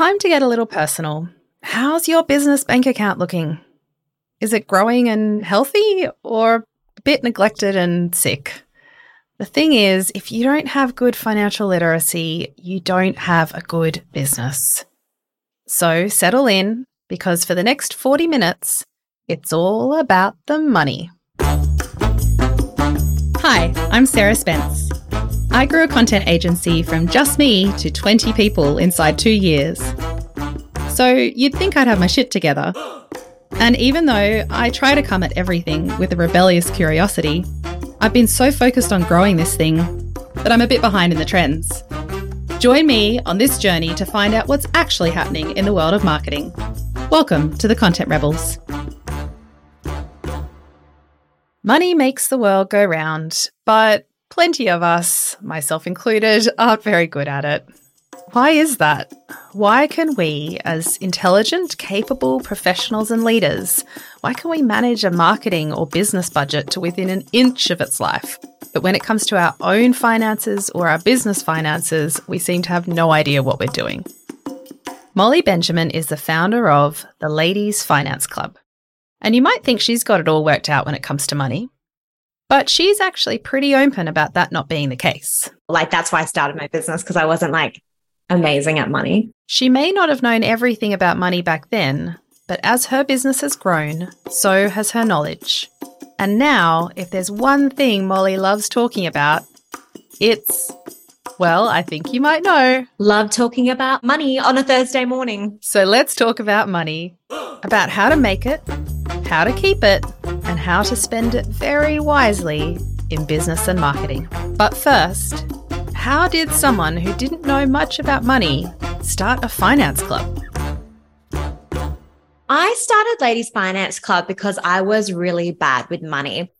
time to get a little personal. How's your business bank account looking? Is it growing and healthy or a bit neglected and sick? The thing is, if you don't have good financial literacy, you don't have a good business. So settle in because for the next 40 minutes, it's all about the money. Hi, I'm Sarah Spence. I grew a content agency from just me to 20 people inside two years. So you'd think I'd have my shit together. And even though I try to come at everything with a rebellious curiosity, I've been so focused on growing this thing that I'm a bit behind in the trends. Join me on this journey to find out what's actually happening in the world of marketing. Welcome to the Content Rebels. Money makes the world go round, but Plenty of us, myself included, aren't very good at it. Why is that? Why can we, as intelligent, capable professionals and leaders, why can we manage a marketing or business budget to within an inch of its life? But when it comes to our own finances or our business finances, we seem to have no idea what we're doing. Molly Benjamin is the founder of the Ladies Finance Club. And you might think she's got it all worked out when it comes to money. But she's actually pretty open about that not being the case. Like, that's why I started my business because I wasn't like amazing at money. She may not have known everything about money back then, but as her business has grown, so has her knowledge. And now, if there's one thing Molly loves talking about, it's well, I think you might know. Love talking about money on a Thursday morning. So let's talk about money, about how to make it, how to keep it, and how to spend it very wisely in business and marketing. But first, how did someone who didn't know much about money start a finance club? I started Ladies Finance Club because I was really bad with money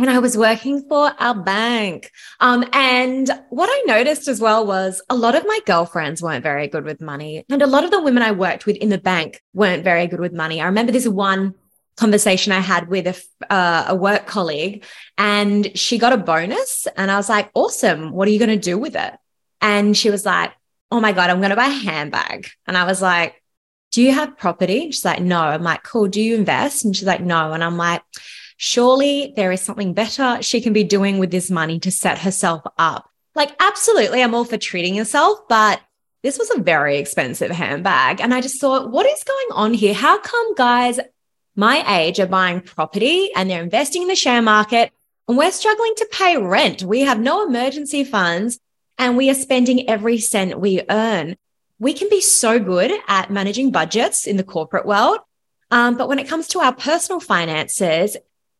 when I was working for our bank. Um, and what I noticed as well was a lot of my girlfriends weren't very good with money. And a lot of the women I worked with in the bank weren't very good with money. I remember this one conversation I had with a, uh, a work colleague and she got a bonus. And I was like, awesome. What are you going to do with it? And she was like, oh my God, I'm going to buy a handbag. And I was like, do you have property? She's like, no. I'm like, cool. Do you invest? And she's like, no. And I'm like, surely there is something better she can be doing with this money to set herself up. Like, absolutely, I'm all for treating yourself, but this was a very expensive handbag. And I just thought, what is going on here? How come guys my age are buying property and they're investing in the share market and we're struggling to pay rent? We have no emergency funds and we are spending every cent we earn. We can be so good at managing budgets in the corporate world. Um, but when it comes to our personal finances,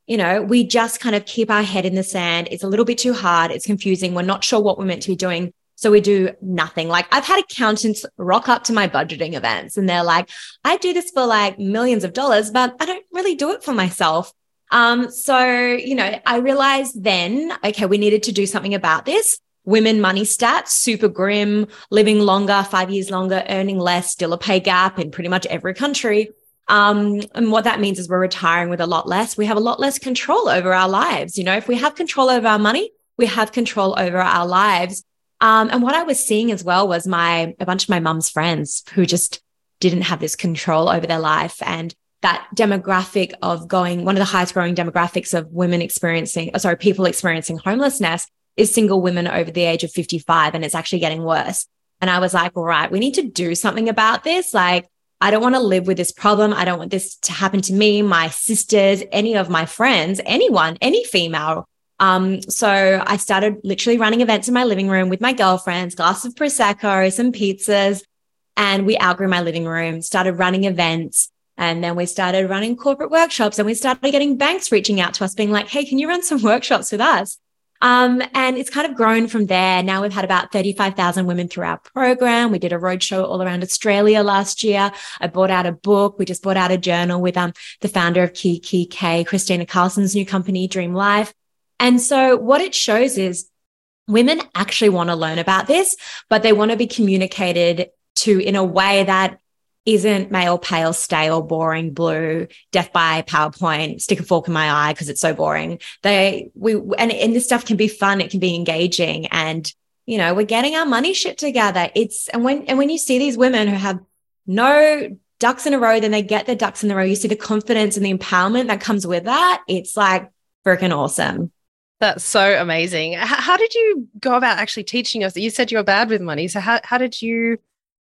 you know, we just kind of keep our head in the sand. It's a little bit too hard. It's confusing. We're not sure what we're meant to be doing. So we do nothing. Like I've had accountants rock up to my budgeting events and they're like, I do this for like millions of dollars, but I don't really do it for myself. Um, so, you know, I realized then, okay, we needed to do something about this. Women money stats, super grim, living longer, five years longer, earning less, still a pay gap in pretty much every country. Um, and what that means is we're retiring with a lot less. We have a lot less control over our lives. You know, if we have control over our money, we have control over our lives. Um, and what I was seeing as well was my, a bunch of my mum's friends who just didn't have this control over their life. And that demographic of going, one of the highest growing demographics of women experiencing, oh, sorry, people experiencing homelessness is single women over the age of 55. And it's actually getting worse. And I was like, all right, we need to do something about this. Like, I don't want to live with this problem. I don't want this to happen to me, my sisters, any of my friends, anyone, any female. Um, so I started literally running events in my living room with my girlfriends, glass of prosecco, some pizzas, and we outgrew my living room. Started running events, and then we started running corporate workshops, and we started getting banks reaching out to us, being like, "Hey, can you run some workshops with us?" Um, and it's kind of grown from there. Now we've had about 35,000 women through our program. We did a roadshow all around Australia last year. I bought out a book. We just bought out a journal with um, the founder of Kiki K, Kristina Karlsson's new company, Dream Life. And so what it shows is women actually want to learn about this, but they want to be communicated to in a way that isn't male, pale, stale, boring, blue, death by PowerPoint, stick a fork in my eye because it's so boring. They, we, and, and this stuff can be fun. It can be engaging. And, you know, we're getting our money shit together. It's, and when, and when you see these women who have no ducks in a row, then they get their ducks in a row. You see the confidence and the empowerment that comes with that. It's like freaking awesome. That's so amazing. How did you go about actually teaching us? You said you were bad with money. So how, how did you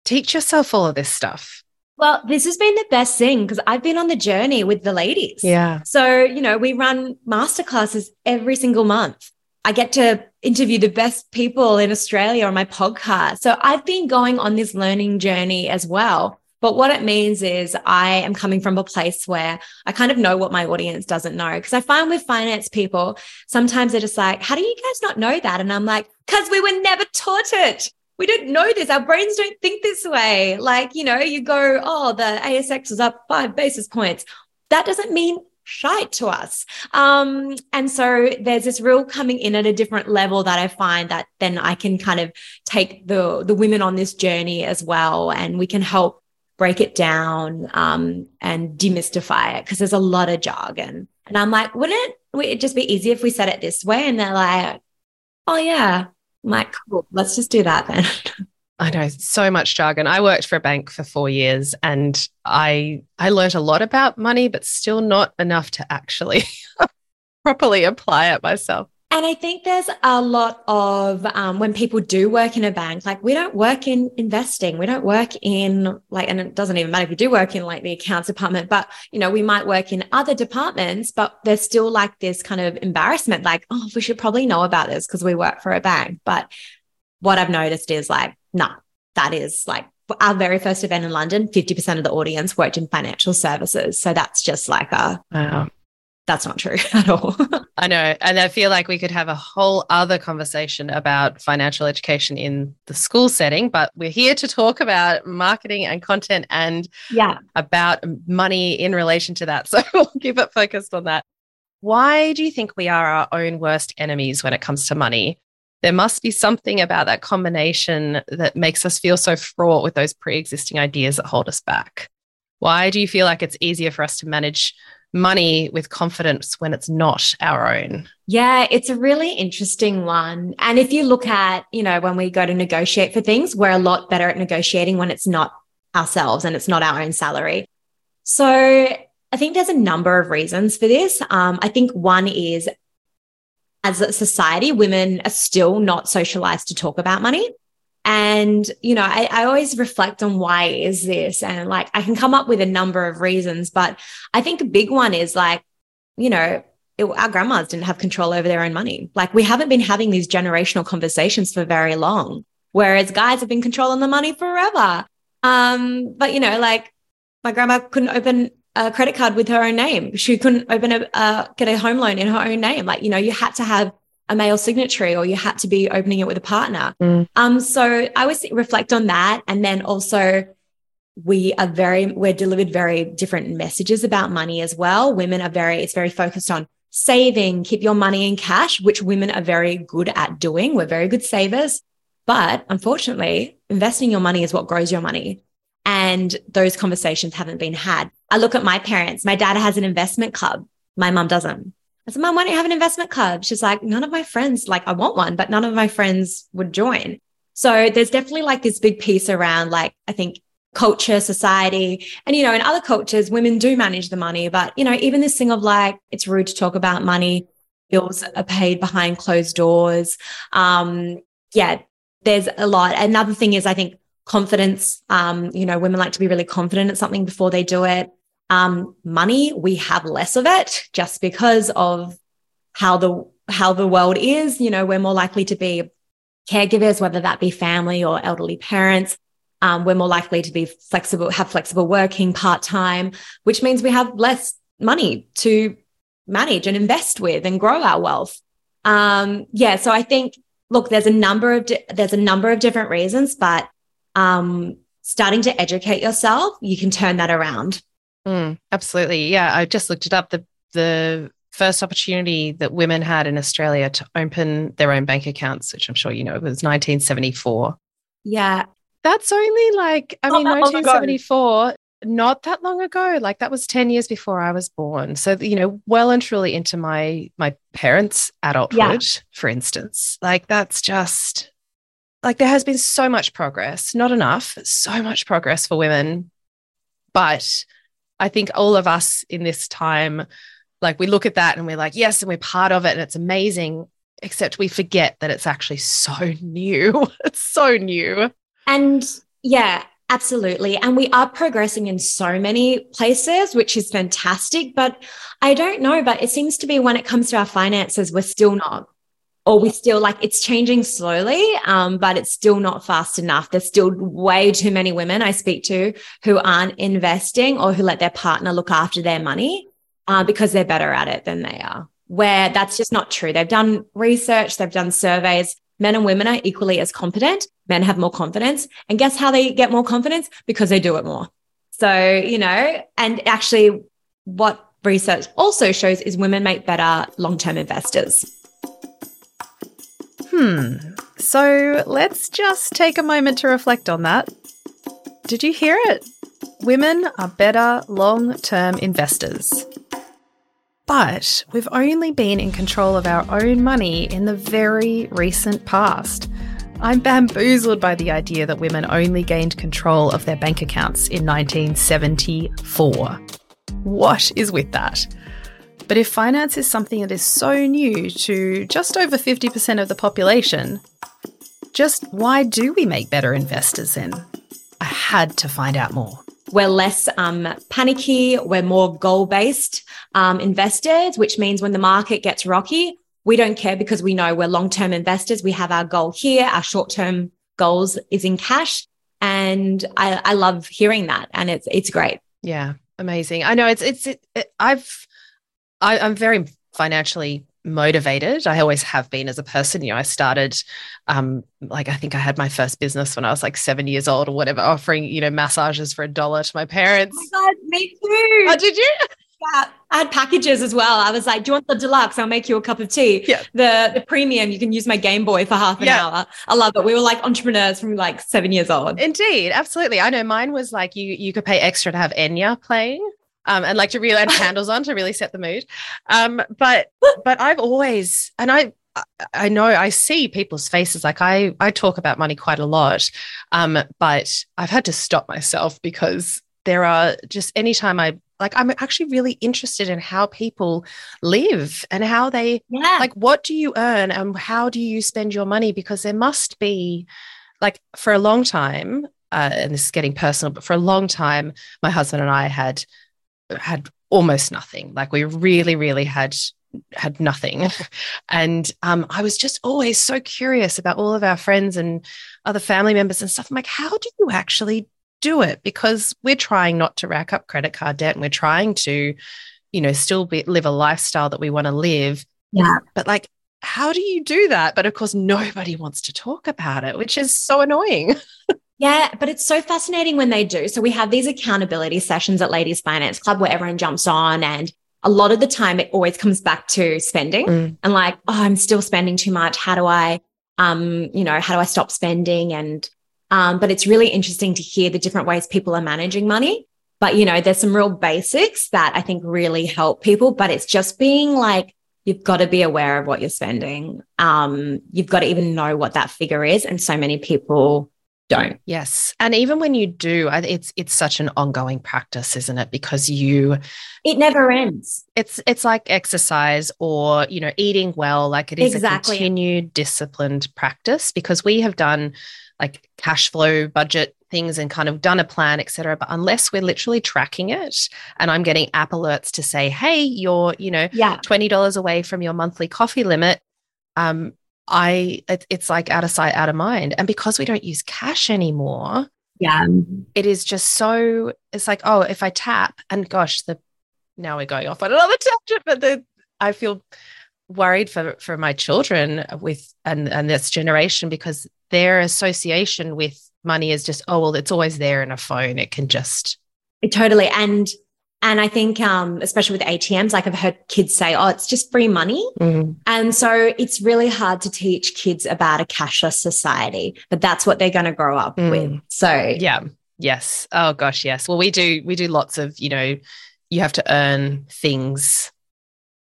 teach yourself all of this stuff? Well, this has been the best thing because I've been on the journey with the ladies. Yeah. So, you know, we run masterclasses every single month. I get to interview the best people in Australia on my podcast. So I've been going on this learning journey as well. But what it means is I am coming from a place where I kind of know what my audience doesn't know. Because I find with finance people, sometimes they're just like, how do you guys not know that? And I'm like, because we were never taught it. We don't know this. Our brains don't think this way. Like, you know, you go, oh, the ASX is up five basis points. That doesn't mean shite to us. Um, and so there's this real coming in at a different level that I find that then I can kind of take the the women on this journey as well, and we can help break it down um, and demystify it because there's a lot of jargon. And I'm like, wouldn't it just be easier if we said it this way? And they're like, oh, yeah. Like, cool, let's just do that then. I know so much jargon. I worked for a bank for four years and I I learned a lot about money, but still not enough to actually properly apply it myself. And I think there's a lot of um, when people do work in a bank, like we don't work in investing, we don't work in like, and it doesn't even matter if you do work in like the accounts department, but you know, we might work in other departments, but there's still like this kind of embarrassment, like, oh, we should probably know about this because we work for a bank. But what I've noticed is like, no, nah, that is like our very first event in London, 50% of the audience worked in financial services. So that's just like a wow that's not true at all. I know. And I feel like we could have a whole other conversation about financial education in the school setting, but we're here to talk about marketing and content and yeah, about money in relation to that. So we'll keep it focused on that. Why do you think we are our own worst enemies when it comes to money? There must be something about that combination that makes us feel so fraught with those pre existing ideas that hold us back. Why do you feel like it's easier for us to manage money with confidence when it's not our own? Yeah, it's a really interesting one. And if you look at, you know, when we go to negotiate for things, we're a lot better at negotiating when it's not ourselves and it's not our own salary. So I think there's a number of reasons for this. Um, I think one is as a society, women are still not socialized to talk about money. And, you know, I, I, always reflect on why is this? And like, I can come up with a number of reasons, but I think a big one is like, you know, it, our grandmas didn't have control over their own money. Like, we haven't been having these generational conversations for very long, whereas guys have been controlling the money forever. Um, but, you know, like, my grandma couldn't open a credit card with her own name. She couldn't open a, uh, get a home loan in her own name. Like, you know, you had to have a male signatory or you had to be opening it with a partner. Mm. Um, so I always reflect on that. And then also we are very, we're delivered very different messages about money as well. Women are very, it's very focused on saving, keep your money in cash, which women are very good at doing. We're very good savers. But unfortunately, investing your money is what grows your money. And those conversations haven't been had. I look at my parents. My dad has an investment club. My mum doesn't. I said, Mom, why don't you have an investment club? She's like, none of my friends, like, I want one, but none of my friends would join. So there's definitely like this big piece around, like, I think culture, society. And, you know, in other cultures, women do manage the money, but, you know, even this thing of like, it's rude to talk about money, bills are paid behind closed doors. Um, yeah, there's a lot. Another thing is, I think, confidence. Um, you know, women like to be really confident at something before they do it. Um, money, we have less of it just because of how the how the world is. You know, we're more likely to be caregivers, whether that be family or elderly parents. Um, we're more likely to be flexible, have flexible working part time, which means we have less money to manage and invest with and grow our wealth. Um, yeah, so I think look, there's a number of di- there's a number of different reasons, but um, starting to educate yourself, you can turn that around. Mm, absolutely. Yeah. I just looked it up. The the first opportunity that women had in Australia to open their own bank accounts, which I'm sure you know, was 1974. Yeah. That's only like, I mean, 1974, not that long ago. Like that was 10 years before I was born. So, you know, well and truly into my my parents' adulthood, yeah. for instance. Like that's just like there has been so much progress, not enough, so much progress for women But I think all of us in this time, like we look at that and we're like, yes, and we're part of it and it's amazing, except we forget that it's actually so new. it's so new. And yeah, absolutely. And we are progressing in so many places, which is fantastic. But I don't know, but it seems to be when it comes to our finances, we're still not or we still like it's changing slowly, um, but it's still not fast enough. There's still way too many women I speak to who aren't investing or who let their partner look after their money uh, because they're better at it than they are. Where that's just not true. They've done research, they've done surveys. Men and women are equally as competent. Men have more confidence. And guess how they get more confidence? Because they do it more. So, you know, and actually, what research also shows is women make better long term investors. Hmm. So let's just take a moment to reflect on that. Did you hear it? Women are better long term investors. But we've only been in control of our own money in the very recent past. I'm bamboozled by the idea that women only gained control of their bank accounts in 1974. What is with that? But if finance is something that is so new to just over 50% of the population, just why do we make better investors then? I had to find out more. We're less um, panicky. We're more goal based um, investors, which means when the market gets rocky, we don't care because we know we're long term investors. We have our goal here. Our short term goals is in cash. And I, I, love hearing that. And it's, it's great. Yeah. Amazing. I know it's, it's, it, it, I've, I, I'm very financially motivated. I always have been as a person. You know, I started, um, like I think I had my first business when I was like seven years old or whatever, offering you know massages for a dollar to my parents. Oh my god, me too. Oh, did you? Yeah, I had packages as well. I was like, "Do you want the deluxe? I'll make you a cup of tea." Yeah. The the premium, you can use my Game Boy for half an yeah. hour. I love it. We were like entrepreneurs from like seven years old. Indeed, absolutely. I know mine was like you you could pay extra to have Enya playing um, and like to really add candles on to really set the mood. Um, but but I've always and I I know I see people's faces. Like I I talk about money quite a lot, um, but I've had to stop myself because there are just anytime I like I'm actually really interested in how people live and how they yeah. like what do you earn and how do you spend your money because there must be like for a long time uh, and this is getting personal but for a long time my husband and I had had almost nothing. Like we really, really had had nothing. and um, I was just always so curious about all of our friends and other family members and stuff. I'm like, how do you actually do it? Because we're trying not to rack up credit card debt and we're trying to, you know, still be, live a lifestyle that we want to live. Yeah. But like, how do you do that? But of course, nobody wants to talk about it, which is so annoying. Yeah, but it's so fascinating when they do. So we have these accountability sessions at Ladies Finance Club where everyone jumps on and a lot of the time it always comes back to spending mm. and like, oh, I'm still spending too much. How do I um, you know, how do I stop spending and um, but it's really interesting to hear the different ways people are managing money. But you know, there's some real basics that I think really help people, but it's just being like you've got to be aware of what you're spending. Um, you've got to even know what that figure is and so many people don't. Yes. And even when you do, it's it's such an ongoing practice, isn't it? Because you it never ends. It's it's like exercise or, you know, eating well, like it is exactly. a continued disciplined practice because we have done like cash flow budget things and kind of done a plan, etc. But unless we're literally tracking it and I'm getting app alerts to say, hey, you're, you know, yeah. $20 away from your monthly coffee limit, um, I it, it's like out of sight, out of mind. And because we don't use cash anymore, yeah, it is just so. It's like oh, if I tap, and gosh, the now we're going off on another tangent, but the I feel worried for for my children with and and this generation because their association with money is just oh well, it's always there in a phone. It can just it totally and and I think, um, especially with ATMs, like I've heard kids say, oh, it's just free money. Mm-hmm. And so it's really hard to teach kids about a cashless society, but that's what they're going to grow up mm. with. So, yeah. Yes. Oh, gosh. Yes. Well, we do, we do lots of, you know, you have to earn things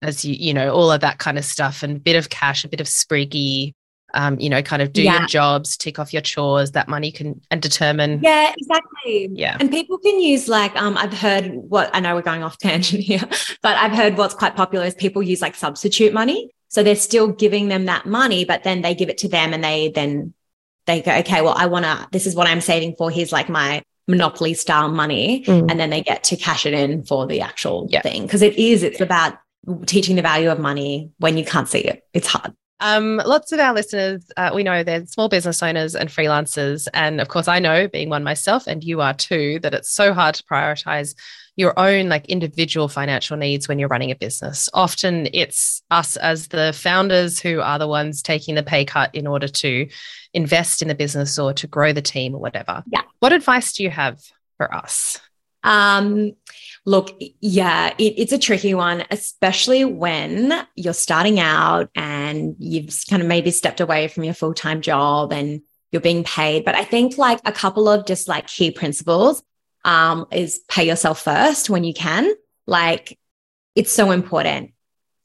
as you, you know, all of that kind of stuff and a bit of cash, a bit of Spriggy, um, you know, kind of do yeah. your jobs, tick off your chores, that money can and determine. Yeah, exactly. Yeah. And people can use like, um, I've heard what I know we're going off tangent here, but I've heard what's quite popular is people use like substitute money. So they're still giving them that money, but then they give it to them and they then they go, okay, well, I want to, this is what I'm saving for. Here's like my monopoly style money. Mm. And then they get to cash it in for the actual yeah. thing. Cause it is, it's about teaching the value of money when you can't see it. It's hard. Um, lots of our listeners, uh, we know they're small business owners and freelancers. And of course, I know being one myself, and you are too, that it's so hard to prioritize your own like individual financial needs when you're running a business. Often it's us as the founders who are the ones taking the pay cut in order to invest in the business or to grow the team or whatever. Yeah. What advice do you have for us? Um, Look, yeah, it, it's a tricky one, especially when you're starting out and you've kind of maybe stepped away from your full time job and you're being paid. But I think like a couple of just like key principles um, is pay yourself first when you can. Like it's so important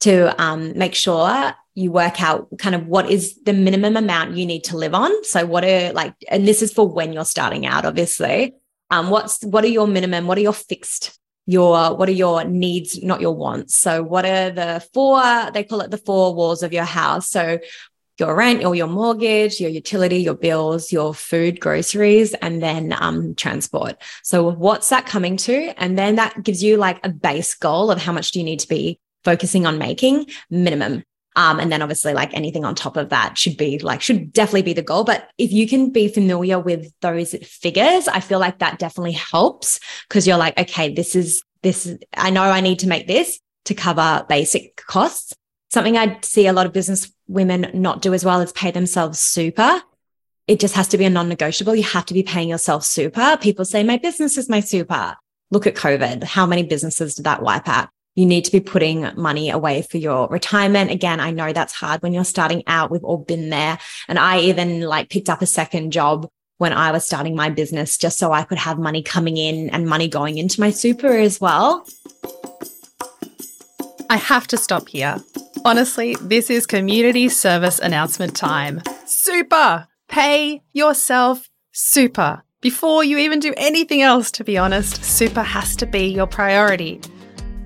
to um, make sure you work out kind of what is the minimum amount you need to live on. So what are like, and this is for when you're starting out, obviously. Um, what's what are your minimum? What are your fixed your what are your needs not your wants? So what are the four they call it the four walls of your house. So your rent or your mortgage your utility your bills your food groceries and then um, transport. So what's that coming to? And then that gives you like a base goal of how much do you need to be focusing on making minimum um, and then obviously like anything on top of that should be like should definitely be the goal. But if you can be familiar with those figures i feel like that definitely helps because you're like okay this is this is, i know i need to make this to cover basic costs. Something i see a lot of business women not do as well is pay themselves super. It just has to be a non-negotiable. You have to be paying yourself super. People say my business is my super. Look at covid. How many businesses did that wipe out you need to be putting money away for your retirement. Again, I know that's hard when you're starting out. We've all been there. And I even like picked up a second job when I was starting my business just so I could have money coming in and money going into my super as well. I have to stop here. Honestly, this is community service announcement time. Super! Pay yourself super. Before you even do anything else, to be honest, super has to be your priority.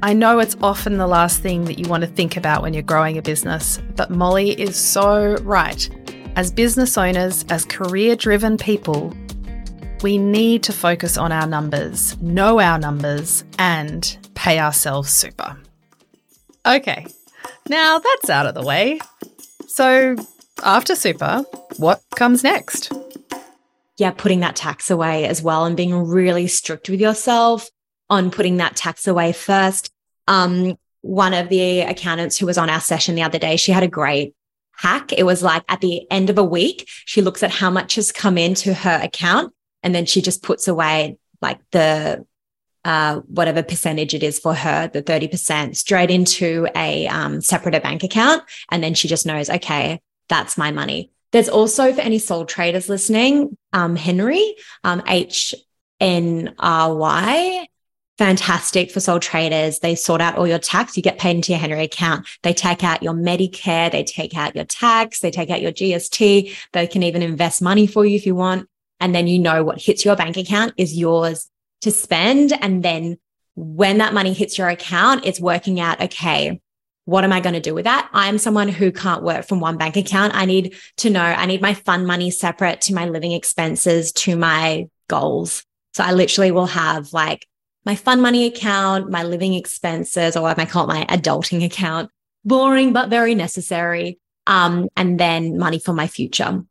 I know it's often the last thing that you want to think about when you're growing a business, but Molly is so right. As business owners, as career driven people, we need to focus on our numbers, know our numbers, and pay ourselves super. Okay, now that's out of the way. So, after super, what comes next? Yeah, putting that tax away as well and being really strict with yourself on putting that tax away first. Um, one of the accountants who was on our session the other day, she had a great hack. It was like at the end of a week, she looks at how much has come into her account and then she just puts away like the uh, whatever percentage it is for her, the 30% straight into a um, separate bank account. And then she just knows, okay, that's my money. There's also for any sole traders listening, um, Hnry, um, H N R Y fantastic for sole traders. They sort out all your tax. You get paid into your Hnry account. They take out your Medicare. They take out your tax. They take out your GST. They can even invest money for you if you want. And then you know what hits your bank account is yours to spend. And then when that money hits your account, it's working out, okay, what am I going to do with that? I'm someone who can't work from one bank account. I need to know, I need my fund money separate to my living expenses, to my goals. So I literally will have like my fun money account, my living expenses, or I might call it my adulting account. Boring, but very necessary. Um, and then money for my future.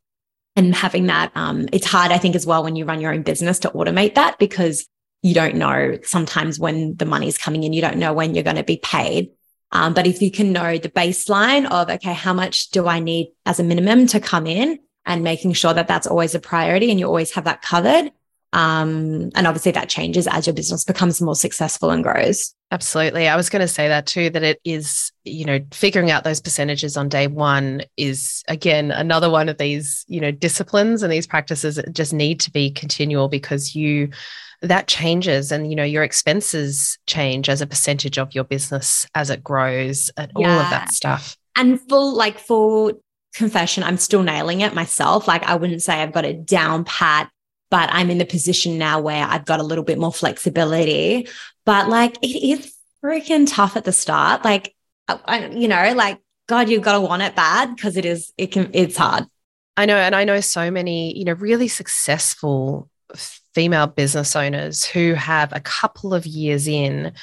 And having that, um, it's hard, I think, as well when you run your own business to automate that because you don't know sometimes when the money's coming in, you don't know when you're going to be paid. Um, but if you can know the baseline of, okay, how much do I need as a minimum to come in and making sure that that's always a priority and you always have that covered, um, and obviously that changes as your business becomes more successful and grows. Absolutely. I was going to say that too, that it is, you know, figuring out those percentages on day one is, again, another one of these, you know, disciplines and these practices that just need to be continual because you, that changes and, you know, your expenses change as a percentage of your business as it grows and yeah. all of that stuff. And full, like, full confession, I'm still nailing it myself. Like I wouldn't say I've got it down pat, but I'm in the position now where I've got a little bit more flexibility. But like it is freaking tough at the start. Like, I, you know, like God, you've got to want it bad because it is, it can, it's hard. I know. And I know so many, you know, really successful female business owners who have a couple of years in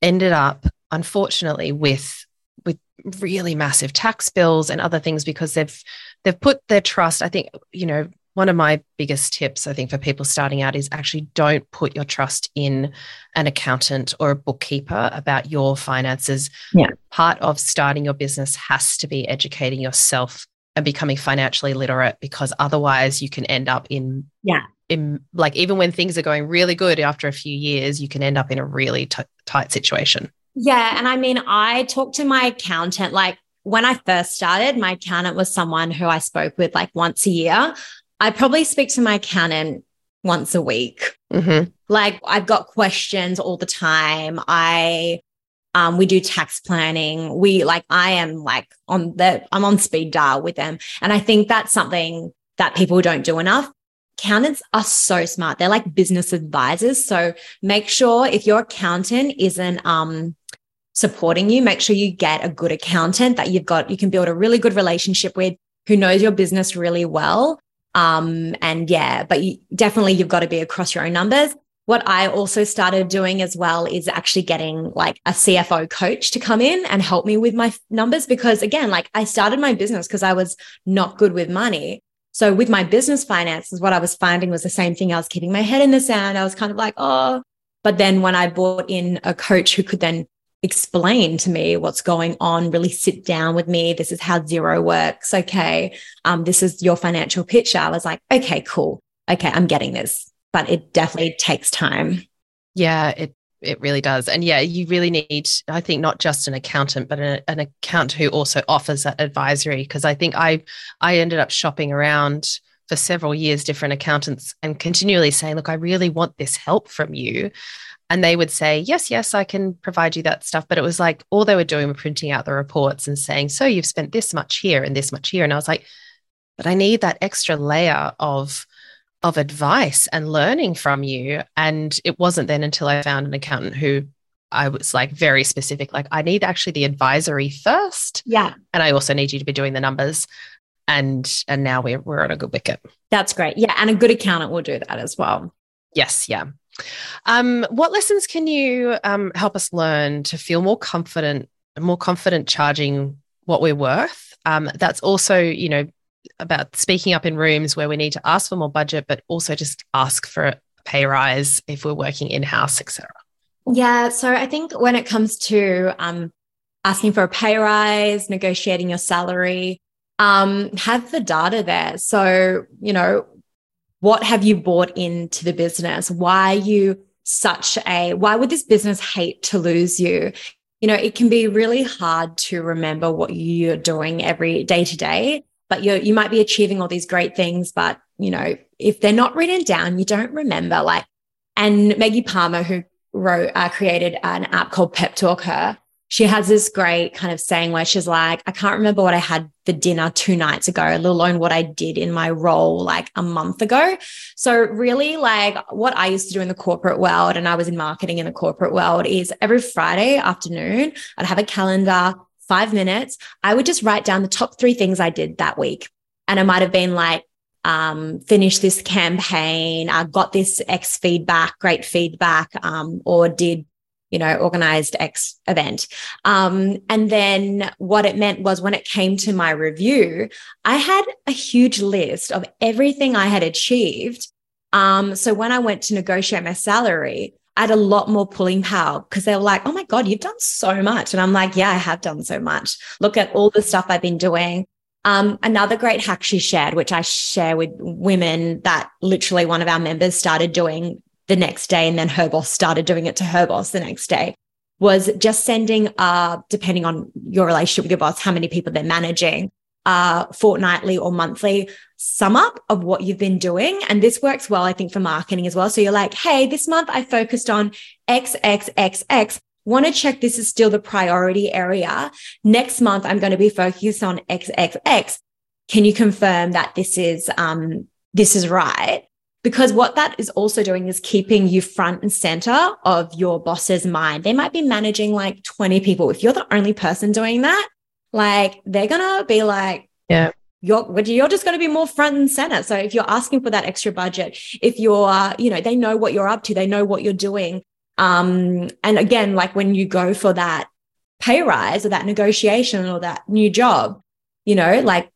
ended up, unfortunately, with with really massive tax bills and other things because they've they've put their trust. I think, you know, one of my biggest tips, I think, for people starting out is actually don't put your trust in an accountant or a bookkeeper about your finances. Yeah. Part of starting your business has to be educating yourself and becoming financially literate because otherwise you can end up in yeah in like even when things are going really good after a few years you can end up in a really t- tight situation yeah and i mean i talked to my accountant like when i first started my accountant was someone who i spoke with like once a year i probably speak to my accountant once a week mm-hmm. like i've got questions all the time i um, we do tax planning. We like, I am like on the, I'm on speed dial with them. And I think that's something that people don't do enough. Accountants are so smart. They're like business advisors. So make sure if your accountant isn't, um, supporting you, make sure you get a good accountant that you've got, you can build a really good relationship with who knows your business really well. Um, and yeah, but you, definitely you've got to be across your own numbers what I also started doing as well is actually getting like a CFO coach to come in and help me with my numbers. Because again, like I started my business because I was not good with money. So with my business finances, what I was finding was the same thing. I was keeping my head in the sand. I was kind of like, oh, but then when I brought in a coach who could then explain to me what's going on, really sit down with me. This is how Xero works. Okay. Um, this is your financial picture. I was like, okay, cool. Okay. I'm getting this but it definitely takes time. Yeah, it it really does. And yeah, you really need, I think, not just an accountant, but an, an accountant who also offers that advisory. Because I think I I ended up shopping around for several years, different accountants, and continually saying, "Look, I really want this help from you." And they would say, Yes, yes, I can provide you that stuff. But it was like all they were doing were printing out the reports and saying, So you've spent this much here and this much here. And I was like, But I need that extra layer of of advice and learning from you. And it wasn't then until I found an accountant who I was like very specific, like, I need actually the advisory first. Yeah. And I also need you to be doing the numbers. And and now we're we're on a good wicket. That's great. Yeah. And a good accountant will do that as well. Yes. Yeah. Um, what lessons can you um, help us learn to feel more confident, more confident charging what we're worth? Um, that's also, you know, about speaking up in rooms where we need to ask for more budget, but also just ask for a pay rise if we're working in house, etc. Yeah. So I think when it comes to um, asking for a pay rise, negotiating your salary, um, have the data there. So, you know, what have you bought into the business? Why are you such a, why would this business hate to lose you? You know, it can be really hard to remember what you're doing every day to day but you you might be achieving all these great things, but you know, if they're not written down, you don't remember. Like, and Meggie Palmer, who wrote, uh, created an app called PepTalkHer, she has this great kind of saying where she's like, I can't remember what I had for dinner two nights ago, let alone what I did in my role like a month ago. So, really, like what I used to do in the corporate world, and I was in marketing in the corporate world, is every Friday afternoon, I'd have a calendar five minutes, I would just write down the top three things I did that week. And it might have been like, um, finish this campaign, I got this X feedback, great feedback, um, or did, you know, organized X event. Um, and then what it meant was when it came to my review, I had a huge list of everything I had achieved. Um, so when I went to negotiate my salary, I had a lot more pulling power because they were like, oh my God, you've done so much. And I'm like, yeah, I have done so much. Look at all the stuff I've been doing. Um, another great hack she shared, which I share with women that literally one of our members started doing the next day, and then her boss started doing it to her boss the next day, was just sending, uh, depending on your relationship with your boss, how many people they're managing, uh, fortnightly or monthly sum up of what you've been doing. And this works well, I think, for marketing as well. So you're like, hey, this month I focused on X, X, X, X. Want to check this is still the priority area. Next month, I'm going to be focused on X, X, X. can you confirm that this is um, this is right? Because what that is also doing is keeping you front and center of your boss's mind. They might be managing like 20 people. If you're the only person doing that, like they're gonna be like, yeah, you're you're just going to be more front and center. So if you're asking for that extra budget, if you're, you know, they know what you're up to, they know what you're doing. Um, and again, like when you go for that pay rise or that negotiation or that new job, you know, like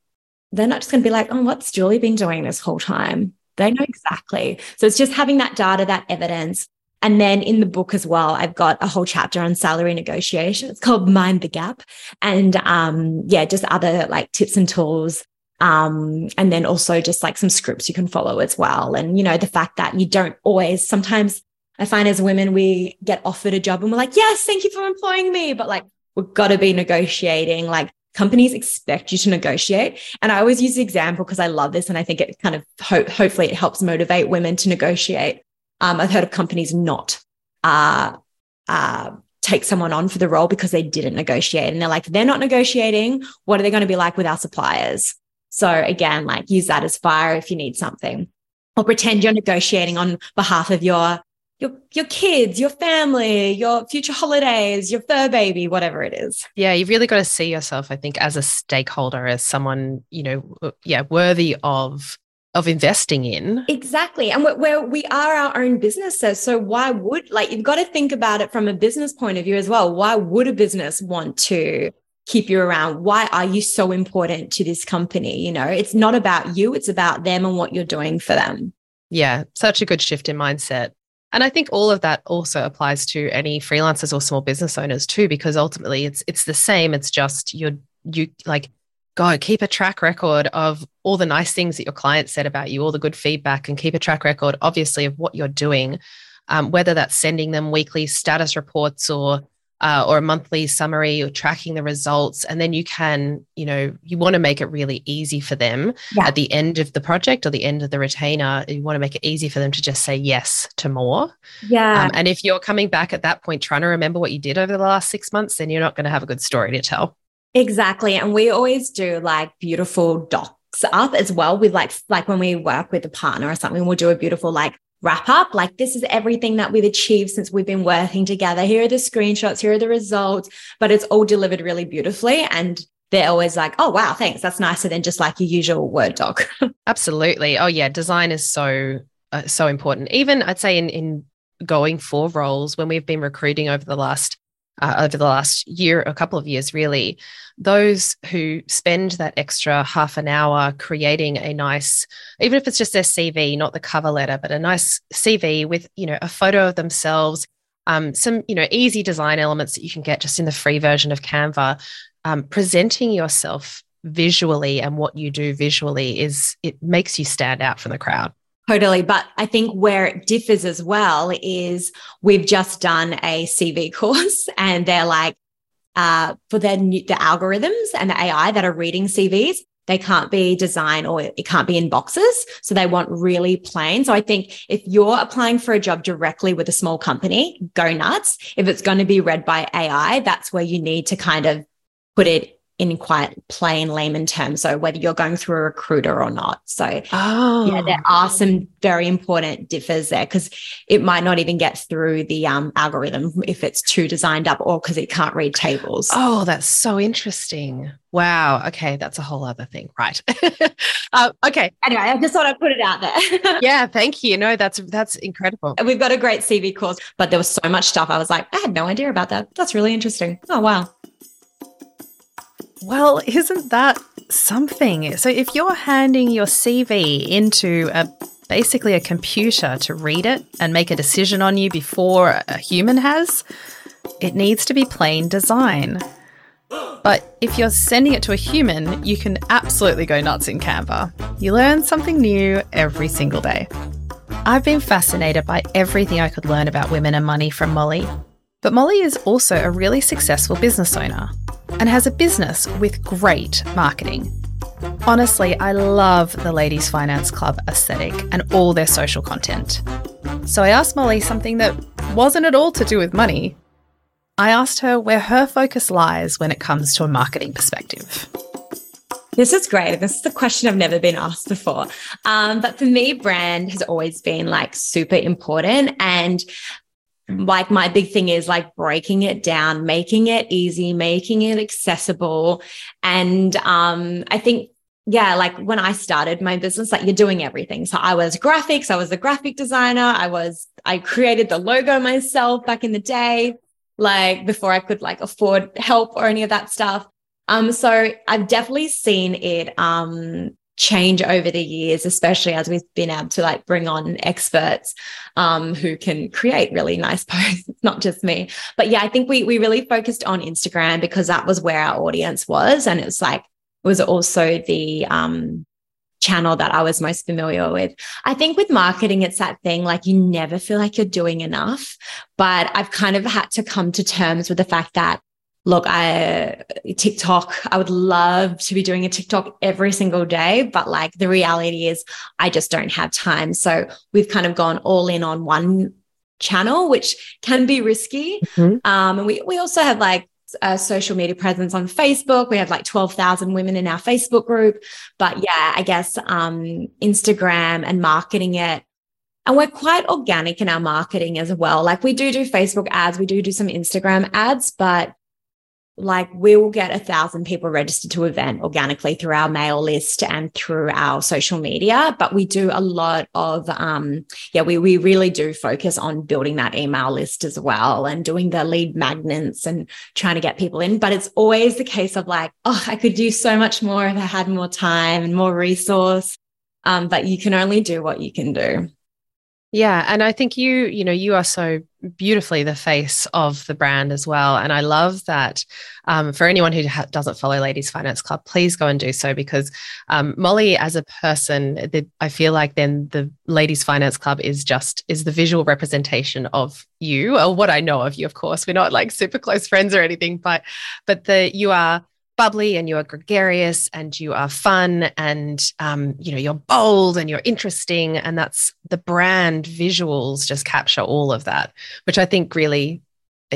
they're not just going to be like, oh, what's Julie been doing this whole time? They know exactly. So it's just having that data, that evidence. And then in the book as well, I've got a whole chapter on salary negotiation. It's called Mind the Gap. And um, yeah, just other like tips and tools. Um, and then also just like some scripts you can follow as well. And, you know, the fact that you don't always, sometimes I find as women, we get offered a job and we're like, yes, thank you for employing me. But like, we've got to be negotiating. Like, companies expect you to negotiate. And I always use the example because I love this. And I think it kind of ho- hopefully it helps motivate women to negotiate. Um, I've heard of companies not uh, uh, take someone on for the role because they didn't negotiate. And they're like, they're not negotiating. What are they going to be like with our suppliers? So again, like use that as fire if you need something or pretend you're negotiating on behalf of your your your kids, your family, your future holidays, your fur baby, whatever it is. Yeah, you've really got to see yourself, I think, as a stakeholder, as someone you know, yeah, worthy of of investing in. Exactly, and we're, we are our own businesses, so why would like you've got to think about it from a business point of view as well. Why would a business want to? keep you around why are you so important to this company you know it's not about you it's about them and what you're doing for them yeah such a good shift in mindset and I think all of that also applies to any freelancers or small business owners too, because ultimately it's it's the same. It's just you're you like go keep a track record of all the nice things that your client said about you, all the good feedback, and keep a track record, obviously, of what you're doing. Um, whether that's sending them weekly status reports or uh, or a monthly summary or tracking the results and then you can you know you want to make it really easy for them yeah. at the end of the project or the end of the retainer. You want to make it easy for them to just say yes to more. Yeah. Um, and if you're coming back at that point trying to remember what you did over the last six months then you're not going to have a good story to tell. Exactly. And we always do like beautiful docs up as well with like like when we work with a partner or something we'll do a beautiful like wrap up. Like, this is everything that we've achieved since we've been working together. Here are the screenshots, here are the results, but it's all delivered really beautifully. And they're always like, oh, wow, thanks. That's nicer than just like your usual Word doc. Absolutely. Oh, yeah. Design is so, uh, so important. Even I'd say in, in going for roles when we've been recruiting over the last uh, over the last year, a couple of years, really, those who spend that extra half an hour creating a nice, even if it's just their CV, not the cover letter, but a nice CV with, you know, a photo of themselves, um, some, you know, easy design elements that you can get just in the free version of Canva, um, presenting yourself visually and what you do visually is it makes you stand out from the crowd. Totally. But I think where it differs as well is we've just done a CV course and they're like, uh, for their new, the algorithms and the AI that are reading CVs, they can't be design or it can't be in boxes. So they want really plain. So I think if you're applying for a job directly with a small company, go nuts. If it's going to be read by AI, that's where you need to kind of put it in quite plain layman terms. So whether you're going through a recruiter or not. So oh. yeah, there are some very important differs there because it might not even get through the um, algorithm if it's too designed up or because it can't read tables. Oh, that's so interesting. Wow. Okay, that's a whole other thing, right? uh, okay. Anyway, I just thought I'd put it out there. yeah, thank you. No, that's that's incredible. We've got a great CV course, but there was so much stuff. I was like, I had no idea about that. That's really interesting. Oh wow. Well, isn't that something? So if you're handing your CV into a basically a computer to read it and make a decision on you before a human has, it needs to be plain design. But if you're sending it to a human, you can absolutely go nuts in Canva. You learn something new every single day. I've been fascinated by everything I could learn about women and money from Molly. But Molly is also a really successful business owner and has a business with great marketing. Honestly, I love the Ladies Finance Club aesthetic and all their social content. So I asked Molly something that wasn't at all to do with money. I asked her where her focus lies when it comes to a marketing perspective. This is great. This is a question I've never been asked before. Um, but for me, brand has always been like super important. And like my big thing is like breaking it down, making it easy, making it accessible. And um, I think yeah, like when I started my business, like you're doing everything. So I was graphics, I was a graphic designer, I was, I created the logo myself back in the day, like before I could like afford help or any of that stuff. Um, so I've definitely seen it um change over the years, especially as we've been able to like bring on experts um, who can create really nice posts. It's not just me. But yeah, I think we we really focused on Instagram because that was where our audience was. And it was like was also the um, channel that I was most familiar with. I think with marketing, it's that thing like you never feel like you're doing enough. But I've kind of had to come to terms with the fact that, look, I TikTok, I would love to be doing a TikTok every single day. But like the reality is, I just don't have time. So we've kind of gone all in on one channel, which can be risky. Mm-hmm. Um, and we, we also have like a social media presence on Facebook. We have like 12,000 women in our Facebook group. But yeah, I guess um, Instagram and marketing it. And we're quite organic in our marketing as well. Like we do do Facebook ads, we do do some Instagram ads, but like we will get a thousand people registered to event organically through our mail list and through our social media but we do a lot of um yeah we we really do focus on building that email list as well and doing the lead magnets and trying to get people in. But it's always the case of like oh i could do so much more if i had more time and more resource. Um but you can only do what you can do yeah. And I think you, you know, you are so beautifully the face of the brand as well. And I love that um, for anyone who ha- doesn't follow Ladies Finance Club, please go and do so because um, Molly, as a person, the, I feel like then the Ladies Finance Club is just is the visual representation of you or what I know of you. Of course, we're not like super close friends or anything, but but the you are bubbly and you are gregarious and you are fun and um, you know you're bold and you're interesting and that's the brand visuals just capture all of that which i think really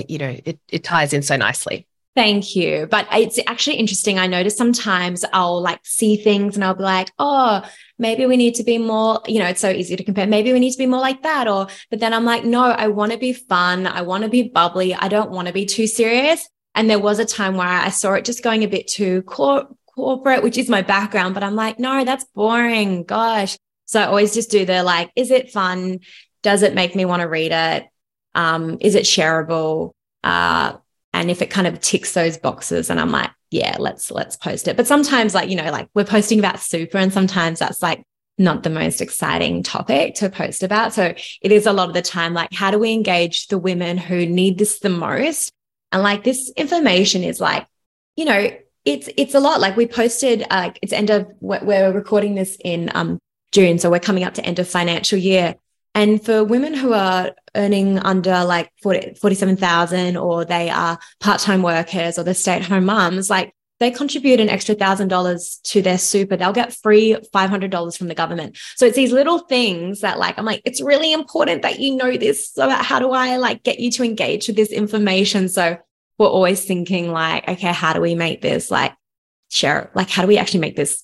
you know it, it ties in so nicely Thank you. But it's actually interesting. I notice sometimes I'll like see things and I'll be like, oh, maybe we need to be more, you know, it's so easy to compare. Maybe we need to be more like that. Or, but then I'm like, no, I want to be fun. I want to be bubbly. I don't want to be too serious. And there was a time where I saw it just going a bit too cor- corporate, which is my background, but I'm like, no, that's boring. Gosh. So I always just do the like, is it fun? Does it make me want to read it? Um, is it shareable? Uh, and if it kind of ticks those boxes and I'm like, yeah, let's let's post it. But sometimes like, you know, like we're posting about super and sometimes that's like not the most exciting topic to post about. So it is a lot of the time like how do we engage the women who need this the most and like this information is like, you know, it's it's a lot. Like we posted, uh, like it's end of we're recording this in um June, so we're coming up to end of financial year. And for women who are earning under like 40, 47,000 or they are part-time workers or they're stay-at-home moms, like they contribute an extra thousand dollars to their super, they'll get free $500 from the government. So it's these little things that like, I'm like, it's really important that you know this. So how do I like get you to engage with this information? So we're always thinking like, okay, how do we make this like share, like, how do we actually make this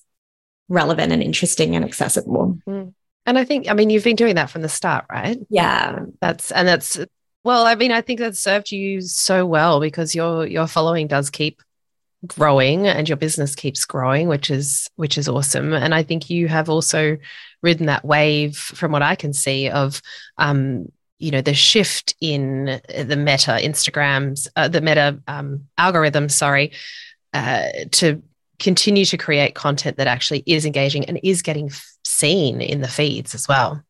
relevant and interesting and accessible? Mm. And I think, I mean, you've been doing that from the start, right? Yeah. That's, and that's, well, I mean, I think that served you so well because your, your following does keep growing and your business keeps growing which is which is awesome. And i think you have also ridden that wave from what i can see of um you know the shift in the meta instagrams uh, the meta um, algorithm sorry uh, to continue to create content that actually is engaging and is getting seen in the feeds as well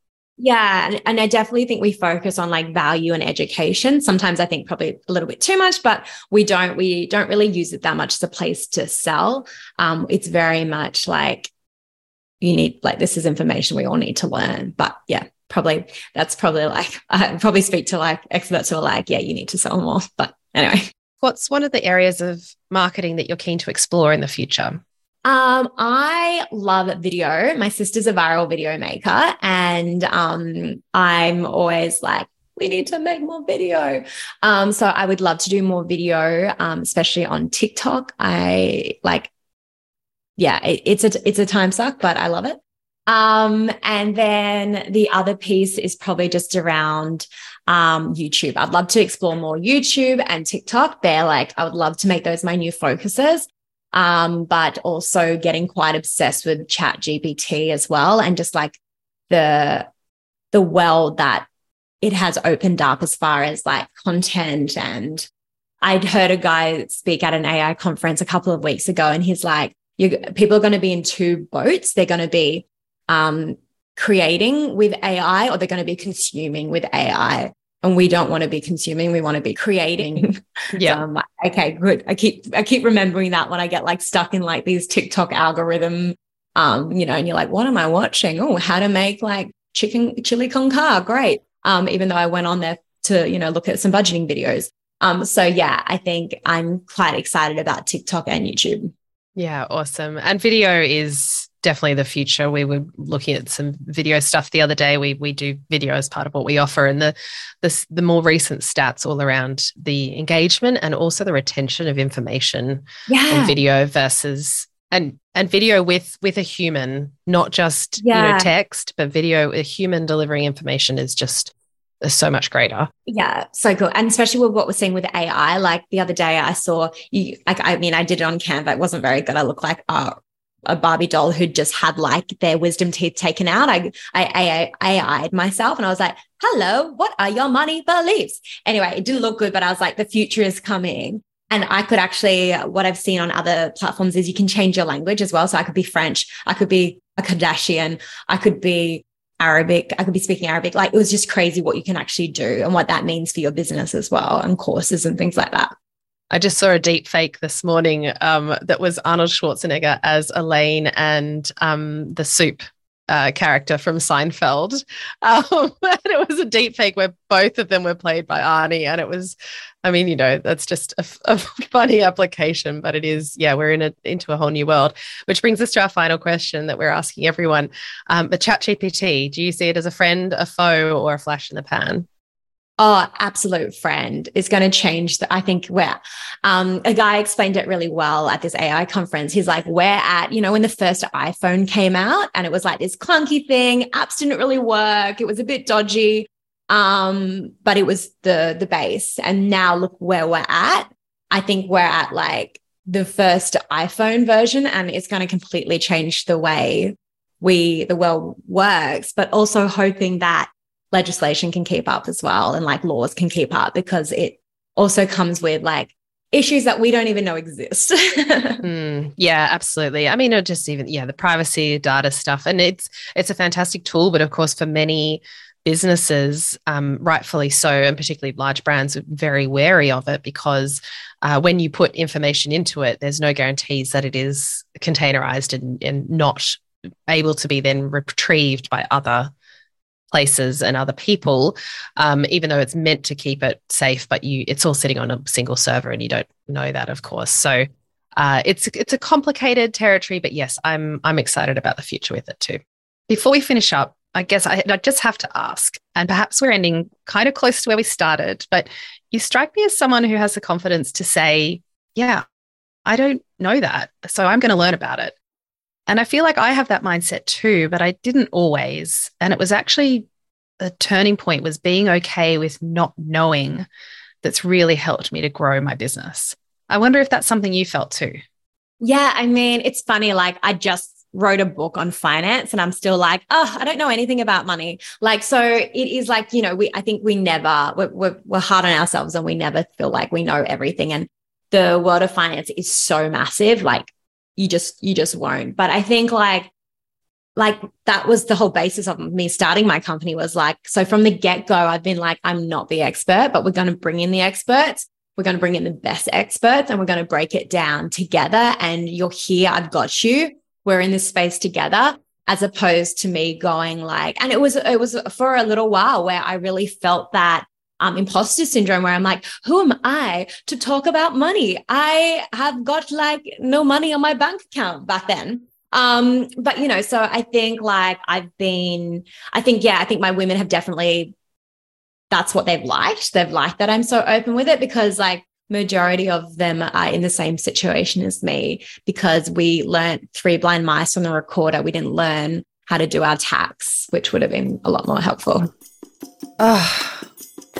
yeah. And, I definitely think we focus on like value and education. Sometimes I think probably a little bit too much, but we don't, we don't really use it that much as a place to sell. Um, it's very much like you need, like, this is information we all need to learn. But yeah, probably that's probably like, I probably speak to like experts who are like, yeah, you need to sell more. But anyway. What's one of the areas of marketing that you're keen to explore in the future? Um, I love video. My sister's a viral video maker, and um, I'm always like, we need to make more video. Um, so I would love to do more video, um, especially on TikTok. I like yeah, it, it's a it's a time suck, but I love it. Um, and then the other piece is probably just around um, YouTube. I'd love to explore more YouTube and TikTok. They're like, I would love to make those my new focuses. Um, but also getting quite obsessed with chat GPT as well. And just like the, the world that it has opened up as far as like content. And I'd heard a guy speak at an AI conference a couple of weeks ago, and he's like, you, people are going to be in two boats. They're going to be um, creating with AI or they're going to be consuming with AI. And we don't want to be consuming. We want to be creating. Yeah. um, okay, good. I keep, I keep remembering that when I get like stuck in like these TikTok algorithm, um, you know, and you're like, what am I watching? Oh, how to make like chicken chili con carne. Great. Um, even though I went on there to, you know, look at some budgeting videos. Um, so yeah, I think I'm quite excited about TikTok and YouTube. Yeah, awesome. And video is definitely the future. We were looking at some video stuff the other day. We we do video as part of what we offer, and the the, the more recent stats all around the engagement and also the retention of information yeah. on video versus and and video with with a human, not just yeah. you know text, but video a human delivering information is just is so much greater. Yeah, so cool. And especially with what we're seeing with AI. Like the other day, I saw you. Like, I mean, I did it on Canva. It wasn't very good. I look like uh, a Barbie doll who just had like their wisdom teeth taken out. I, I, I, AI'd myself and I was like, hello, what are your money beliefs? Anyway, it didn't look good, but I was like, the future is coming. And I could actually, uh, what I've seen on other platforms is you can change your language as well. So I could be French, I could be a Kardashian, I could be Arabic, I could be speaking Arabic. Like it was just crazy what you can actually do and what that means for your business as well and courses and things like that. I just saw a deep fake this morning um, that was Arnold Schwarzenegger as Elaine and um, the soup uh, character from Seinfeld. Um, and it was a deep fake where both of them were played by Arnie. And it was, I mean, you know, that's just a, a funny application, but it is, yeah, we're in a, into a whole new world, which brings us to our final question that we're asking everyone. Um, but ChatGPT, do you see it as a friend, a foe, or a flash in the pan? Oh, absolute friend is going to change. The, I think where um, a guy explained it really well at this AI conference. He's like, we're at, you know, when the first iPhone came out and it was like this clunky thing, apps didn't really work. It was a bit dodgy. Um, but it was the, the base. And now look where we're at. I think we're at like the first iPhone version and it's going to completely change the way we, the world works, but also hoping that legislation can keep up as well and like laws can keep up because it also comes with like issues that we don't even know exist. mm, yeah, absolutely. I mean, just even yeah, the privacy data stuff, and it's it's a fantastic tool, but of course, for many businesses, um, rightfully so, and particularly large brands, are very wary of it because uh, when you put information into it, there's no guarantees that it is containerized and, and not able to be then retrieved by other places and other people um, even though it's meant to keep it safe but you it's all sitting on a single server and you don't know that of course. So uh, it's it's a complicated territory but yes i'm i'm excited about the future with it too. Before we finish up i guess I, I just have to ask and perhaps we're ending kind of close to where we started but you strike me as someone who has the confidence to say yeah i don't know that so i'm going to learn about it and I feel like I have that mindset too, but I didn't always. And it was actually a turning point was being okay with not knowing that's really helped me to grow my business. I wonder if that's something you felt too. Yeah, I mean, it's funny. Like, I just wrote a book on finance and I'm still like, oh, I don't know anything about money. Like, so it is like, you know, we, I think we never, we're, we're, we're hard on ourselves and we never feel like we know everything. And the world of finance is so massive. Like, you just you just won't. But i think like like that was the whole basis of me starting my company was like so from the get-go i've been like i'm not the expert but we're going to bring in the experts. We're going to bring in the best experts and we're going to break it down together. And you're here i've got you. We're in this space together as opposed to me going like and it was it was for a little while where i really felt that um, imposter syndrome where I'm like, who am I to talk about money? I have got like no money on my bank account back then. Um, but you know, so I think like I've been, I think, yeah, I think my women have definitely, that's what they've liked. They've liked that I'm so open with it because like majority of them are in the same situation as me because we learned three blind mice on the recorder. We didn't learn how to do our tax, which would have been a lot more helpful. Oh,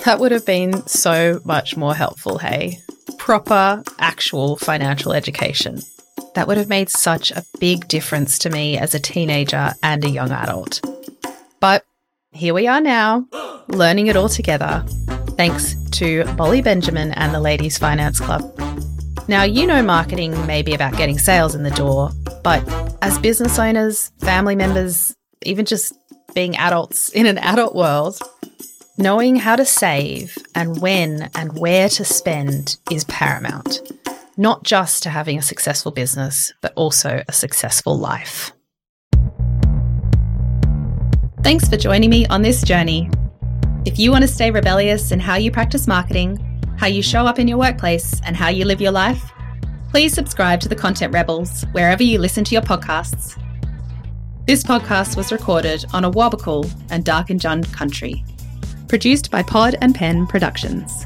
that would have been so much more helpful, hey? Proper, actual financial education. That would have made such a big difference to me as a teenager and a young adult. But here we are now, learning it all together, thanks to Molly Benjamin and the Ladies Finance Club. Now, you know, marketing may be about getting sales in the door, but as business owners, family members, even just being adults in an adult world, knowing how to save and when and where to spend is paramount, not just to having a successful business, but also a successful life. Thanks for joining me on this journey. If you want to stay rebellious in how you practice marketing, how you show up in your workplace, and how you live your life, please subscribe to the Content Rebels wherever you listen to your podcasts. This podcast was recorded on a Awabakal and Darkinjung country. Produced by Pod and Pen Productions.